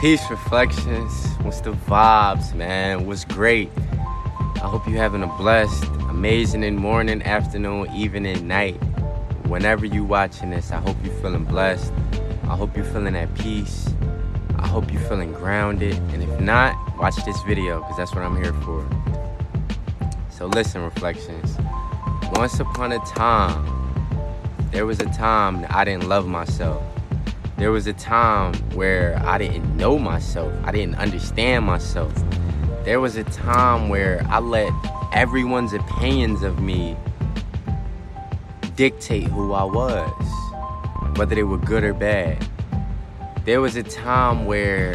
Peace reflections. What's the vibes, man? What's great? I hope you're having a blessed, amazing in morning, afternoon, evening, night. Whenever you watching this, I hope you're feeling blessed. I hope you're feeling at peace. I hope you're feeling grounded. And if not, watch this video because that's what I'm here for. So listen, reflections. Once upon a time, there was a time that I didn't love myself. There was a time where I didn't know myself. I didn't understand myself. There was a time where I let everyone's opinions of me dictate who I was, whether they were good or bad. There was a time where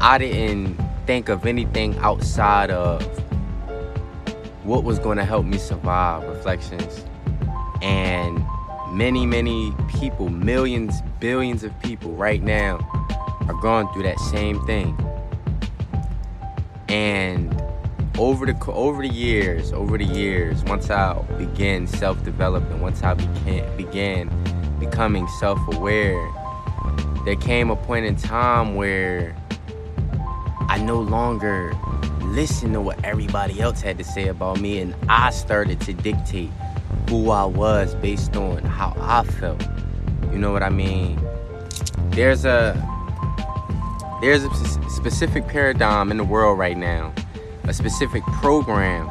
I didn't think of anything outside of what was going to help me survive, reflections. Many, many people, millions, billions of people right now are going through that same thing. And over the over the years, over the years, once I began self-development, once I began began becoming self-aware, there came a point in time where I no longer listened to what everybody else had to say about me, and I started to dictate who I was based on how I felt. You know what I mean? There's a there's a specific paradigm in the world right now, a specific program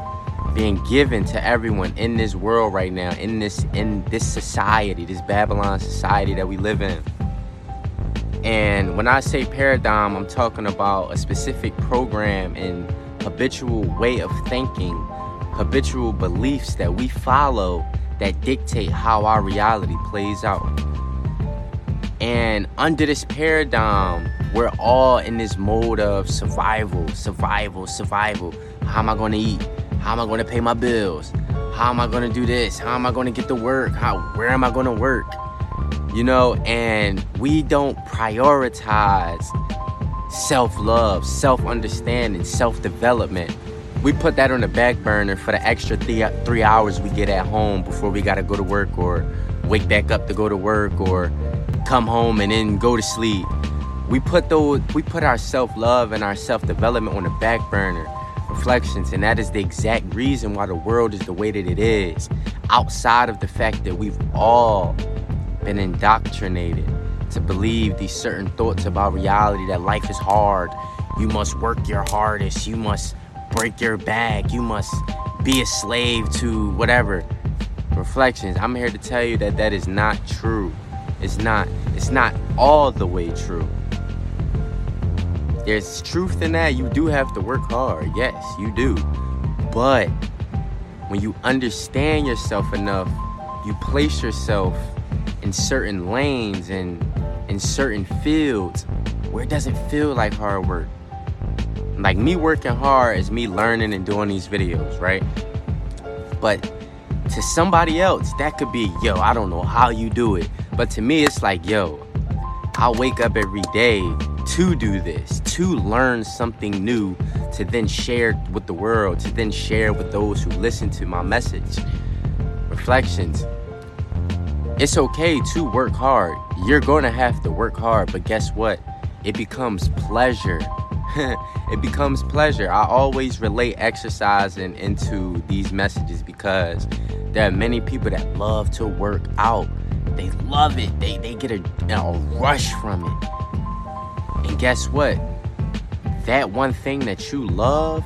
being given to everyone in this world right now, in this in this society, this Babylon society that we live in. And when I say paradigm, I'm talking about a specific program and habitual way of thinking habitual beliefs that we follow that dictate how our reality plays out. And under this paradigm, we're all in this mode of survival, survival, survival. How am I going to eat? How am I going to pay my bills? How am I going to do this? How am I going to get to work? How where am I going to work? You know, and we don't prioritize self-love, self-understanding, self-development we put that on the back burner for the extra three, three hours we get at home before we gotta go to work or wake back up to go to work or come home and then go to sleep. We put those we put our self-love and our self-development on the back burner. Reflections, and that is the exact reason why the world is the way that it is. Outside of the fact that we've all been indoctrinated to believe these certain thoughts about reality that life is hard. You must work your hardest. You must break your back. You must be a slave to whatever. Reflections. I'm here to tell you that that is not true. It's not. It's not all the way true. There's truth in that. You do have to work hard. Yes, you do. But when you understand yourself enough, you place yourself in certain lanes and in certain fields where it doesn't feel like hard work. Like me working hard is me learning and doing these videos, right? But to somebody else, that could be, yo, I don't know how you do it. But to me, it's like, yo, I wake up every day to do this, to learn something new, to then share with the world, to then share with those who listen to my message. Reflections. It's okay to work hard. You're going to have to work hard, but guess what? It becomes pleasure it becomes pleasure. I always relate exercising into these messages because there are many people that love to work out. They love it. They they get a, a rush from it. And guess what? That one thing that you love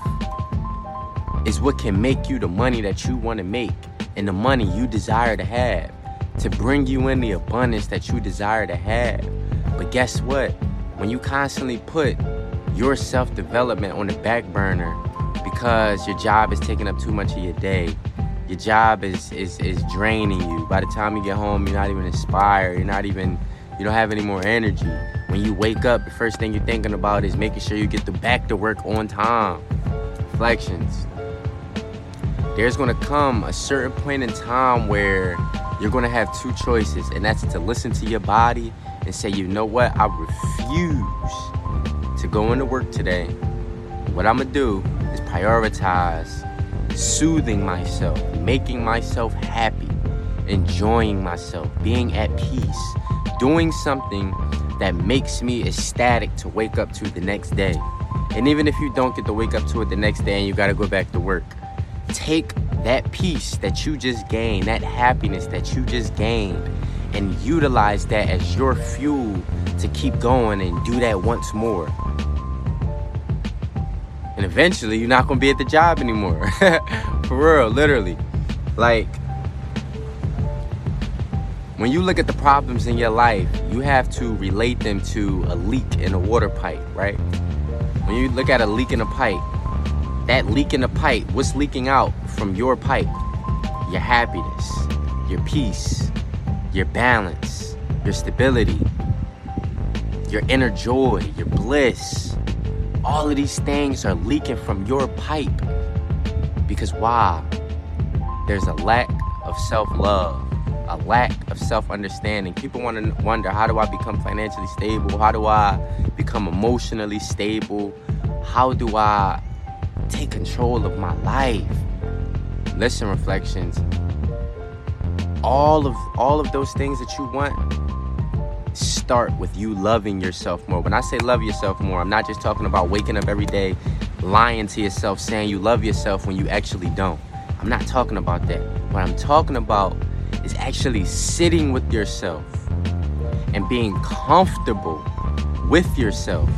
is what can make you the money that you want to make and the money you desire to have to bring you in the abundance that you desire to have. But guess what? When you constantly put your self development on the back burner because your job is taking up too much of your day. Your job is, is, is draining you. By the time you get home, you're not even inspired. You're not even, you don't have any more energy. When you wake up, the first thing you're thinking about is making sure you get the back to work on time. Reflections. There's gonna come a certain point in time where you're gonna have two choices, and that's to listen to your body and say, you know what, I refuse to go into work today, what I'm gonna do is prioritize soothing myself, making myself happy, enjoying myself, being at peace, doing something that makes me ecstatic to wake up to the next day. And even if you don't get to wake up to it the next day and you got to go back to work, take that peace that you just gained, that happiness that you just gained, and utilize that as your fuel to keep going and do that once more. And eventually, you're not gonna be at the job anymore. For real, literally. Like, when you look at the problems in your life, you have to relate them to a leak in a water pipe, right? When you look at a leak in a pipe, that leak in the pipe, what's leaking out from your pipe? Your happiness, your peace, your balance, your stability, your inner joy, your bliss. All of these things are leaking from your pipe. Because why? There's a lack of self love a lack of self-understanding. People want to wonder, how do I become financially stable? How do I become emotionally stable? How do I take control of my life? Listen, reflections. All of all of those things that you want start with you loving yourself more. When I say love yourself more, I'm not just talking about waking up every day lying to yourself saying you love yourself when you actually don't. I'm not talking about that. What I'm talking about is actually sitting with yourself and being comfortable with yourself.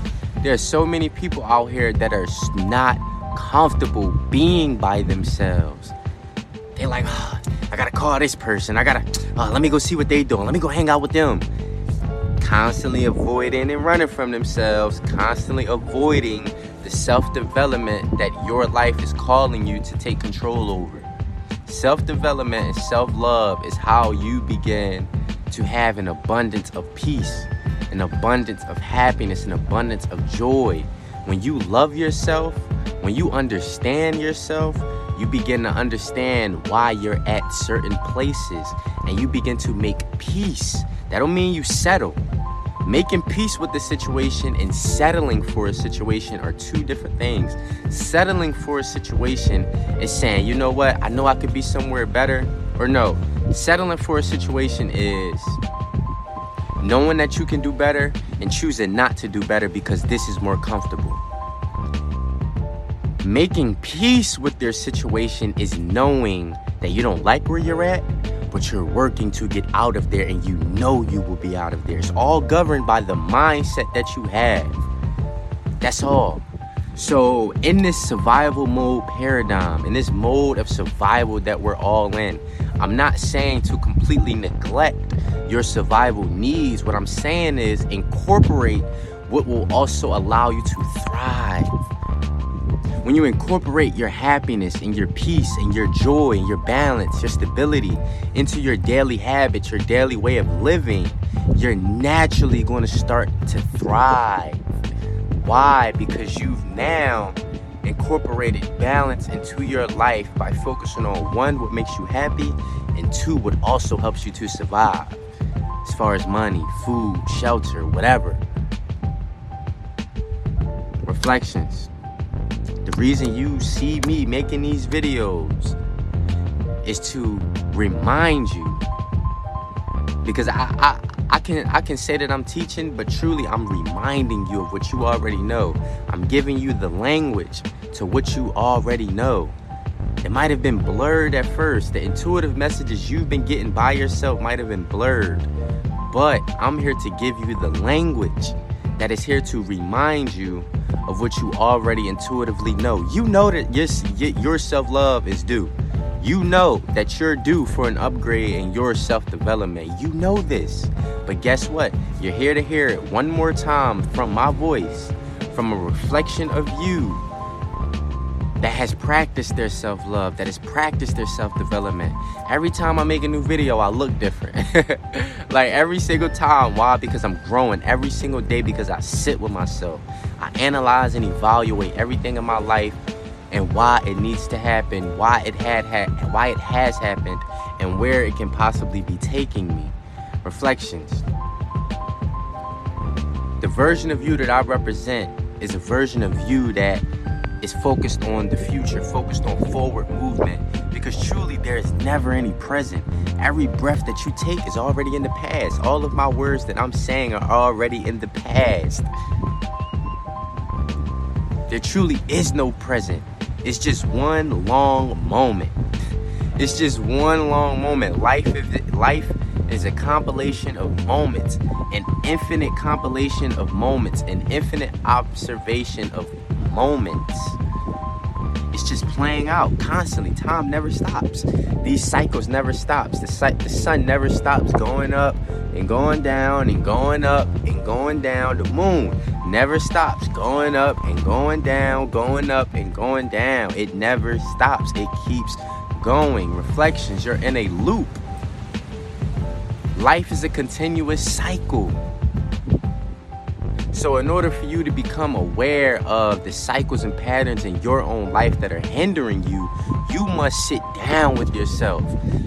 There are so many people out here that are not comfortable being by themselves. They're like, oh, call this person. I gotta, oh, let me go see what they doing. Let me go hang out with them. Constantly avoiding and running from themselves, constantly avoiding the self development that your life is calling you to take control over. Self development and self love is how you begin to have an abundance of peace, an abundance of happiness, an abundance of joy. When you love yourself, when you understand yourself, you begin to understand why you're at certain places and you begin to make peace. That don't mean you settle. Making peace with the situation and settling for a situation are two different things. Settling for a situation is saying, you know what, I know I could be somewhere better. Or no, settling for a situation is knowing that you can do better and choosing not to do better because this is more comfortable. Making peace with their situation is knowing that you don't like where you're at, but you're working to get out of there and you know you will be out of there. It's all governed by the mindset that you have. That's all. So, in this survival mode paradigm, in this mode of survival that we're all in, I'm not saying to completely neglect your survival needs. What I'm saying is incorporate what will also allow you to thrive when you incorporate your happiness and your peace and your joy and your balance, your stability into your daily habits, your daily way of living, you're naturally going to start to thrive. Why? Because you've now incorporated balance into your life by focusing on one, what makes you happy, and two, what also helps you to survive as far as money, food, shelter, whatever. Reflections. The reason you see me making these videos is to remind you because I, I I can I can say that I'm teaching, but truly I'm reminding you of what you already know. I'm giving you the language to what you already know. It might have been blurred at first. The intuitive messages you've been getting by yourself might have been blurred. But I'm here to give you the language that is here to remind you of what you already intuitively know. You know that your, your self love is due. You know that you're due for an upgrade in your self development. You know this. But guess what? You're here to hear it one more time from my voice, from a reflection of you that has practiced their self love, that has practiced their self development. Every time I make a new video, I look different. like every single time. Why? Because I'm growing every single day because I sit with myself. I analyze and evaluate everything in my life and why it needs to happen, why it had ha- why it has happened, and where it can possibly be taking me. Reflections. The version of you that I represent is a version of you that is focused on the future, focused on forward movement Because truly, there is never any present. Every breath that you take is already in the past. All of my words that I'm saying are already in the past. There truly is no present. It's just one long moment. It's just one long moment. Life is life is a compilation of moments, an infinite compilation of moments, an infinite observation of moments. It's just playing out constantly. Time never stops. These cycles never stops. The, the sun never stops going up and going down and going up and going down. The moon never stops going up and going down, going up and going down. It never stops. It keeps going. Reflections, you're in a loop. Life is a continuous cycle. So, in order for you to become aware of the cycles and patterns in your own life that are hindering you, you must sit down with yourself.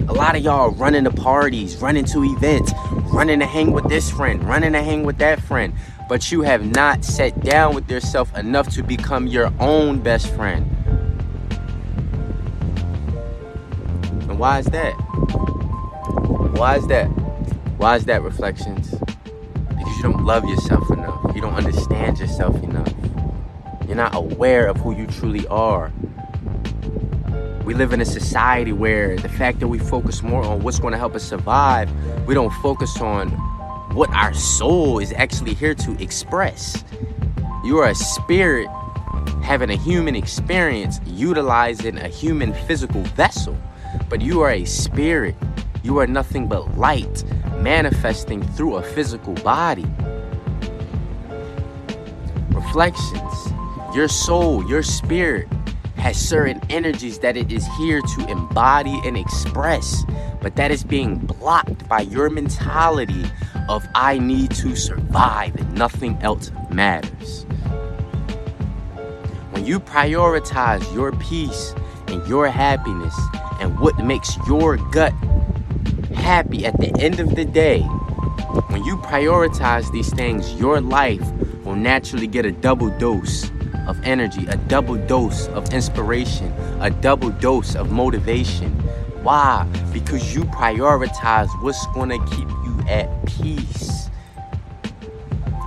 A lot of y'all are running to parties, running to events, running to hang with this friend, running to hang with that friend, but you have not sat down with yourself enough to become your own best friend. And why is that? Why is that? Why is that reflections? Because you don't love yourself enough. You don't understand yourself enough. You're not aware of who you truly are. We live in a society where the fact that we focus more on what's going to help us survive, we don't focus on what our soul is actually here to express. You are a spirit having a human experience, utilizing a human physical vessel, but you are a spirit. You are nothing but light manifesting through a physical body reflections. Your soul, your spirit has certain energies that it is here to embody and express, but that is being blocked by your mentality of I need to survive and nothing else matters. When you prioritize your peace and your happiness and what makes your gut happy at the end of the day, when you prioritize these things, your life will naturally get a double dose of energy, a double dose of inspiration, a double dose of motivation. Why? Because you prioritize what's going to keep you at peace.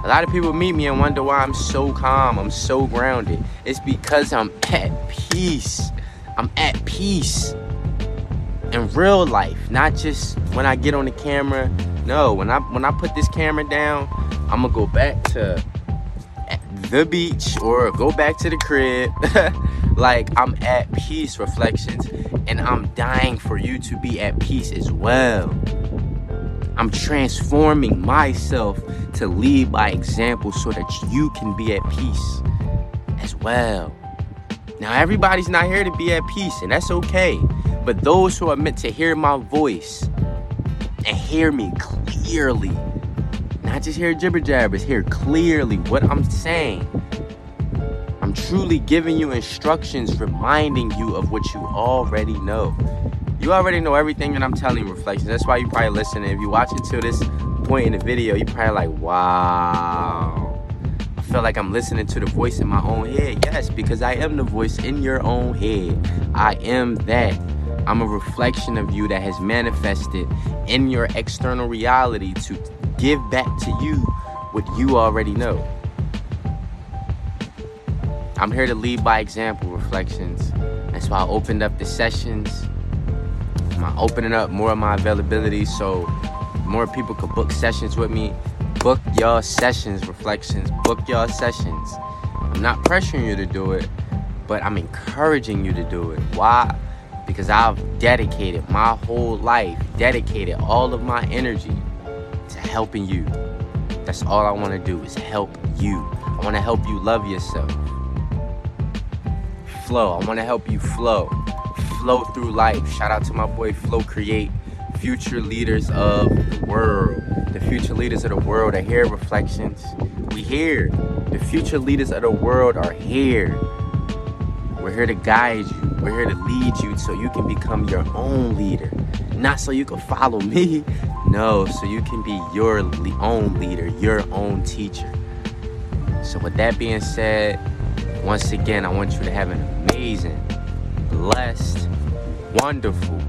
A lot of people meet me and wonder why I'm so calm, I'm so grounded. It's because I'm at peace. I'm at peace in real life, not just when I get on the camera. No, when I when I put this camera down, I'm gonna go back to the beach or go back to the crib. like I'm at peace, reflections, and I'm dying for you to be at peace as well. I'm transforming myself to lead by example so that you can be at peace as well. Now, everybody's not here to be at peace, and that's okay. But those who are meant to hear my voice and hear me clearly not just hear jibber jabbers, hear clearly what I'm saying. I'm truly giving you instructions, reminding you of what you already know. You already know everything that I'm telling you, reflections. That's why you probably listening. If you watch it to this point in the video, you probably like, wow. I feel like I'm listening to the voice in my own head. Yes, because I am the voice in your own head. I am that. I'm a reflection of you that has manifested in your external reality to give back to you what you already know. I'm here to lead by example reflections. That's why I opened up the sessions. I'm opening up more of my availability so more people could book sessions with me. Book your sessions, reflections. Book your sessions. I'm not pressuring you to do it, but I'm encouraging you to do it. Why? Because I've dedicated my whole life, dedicated all of my energy helping you. That's all I want to do is help you. I want to help you love yourself. Flow. I want to help you flow. Flow through life. Shout out to my boy Flow Create. Future leaders of the world. The future leaders of the world are here. Reflections. We here. The future leaders of the world are here. We're here to guide you. We're here to lead you so you can become your own leader. Not so you can follow me. No, so you can be your own leader, your own teacher. So, with that being said, once again, I want you to have an amazing, blessed, wonderful.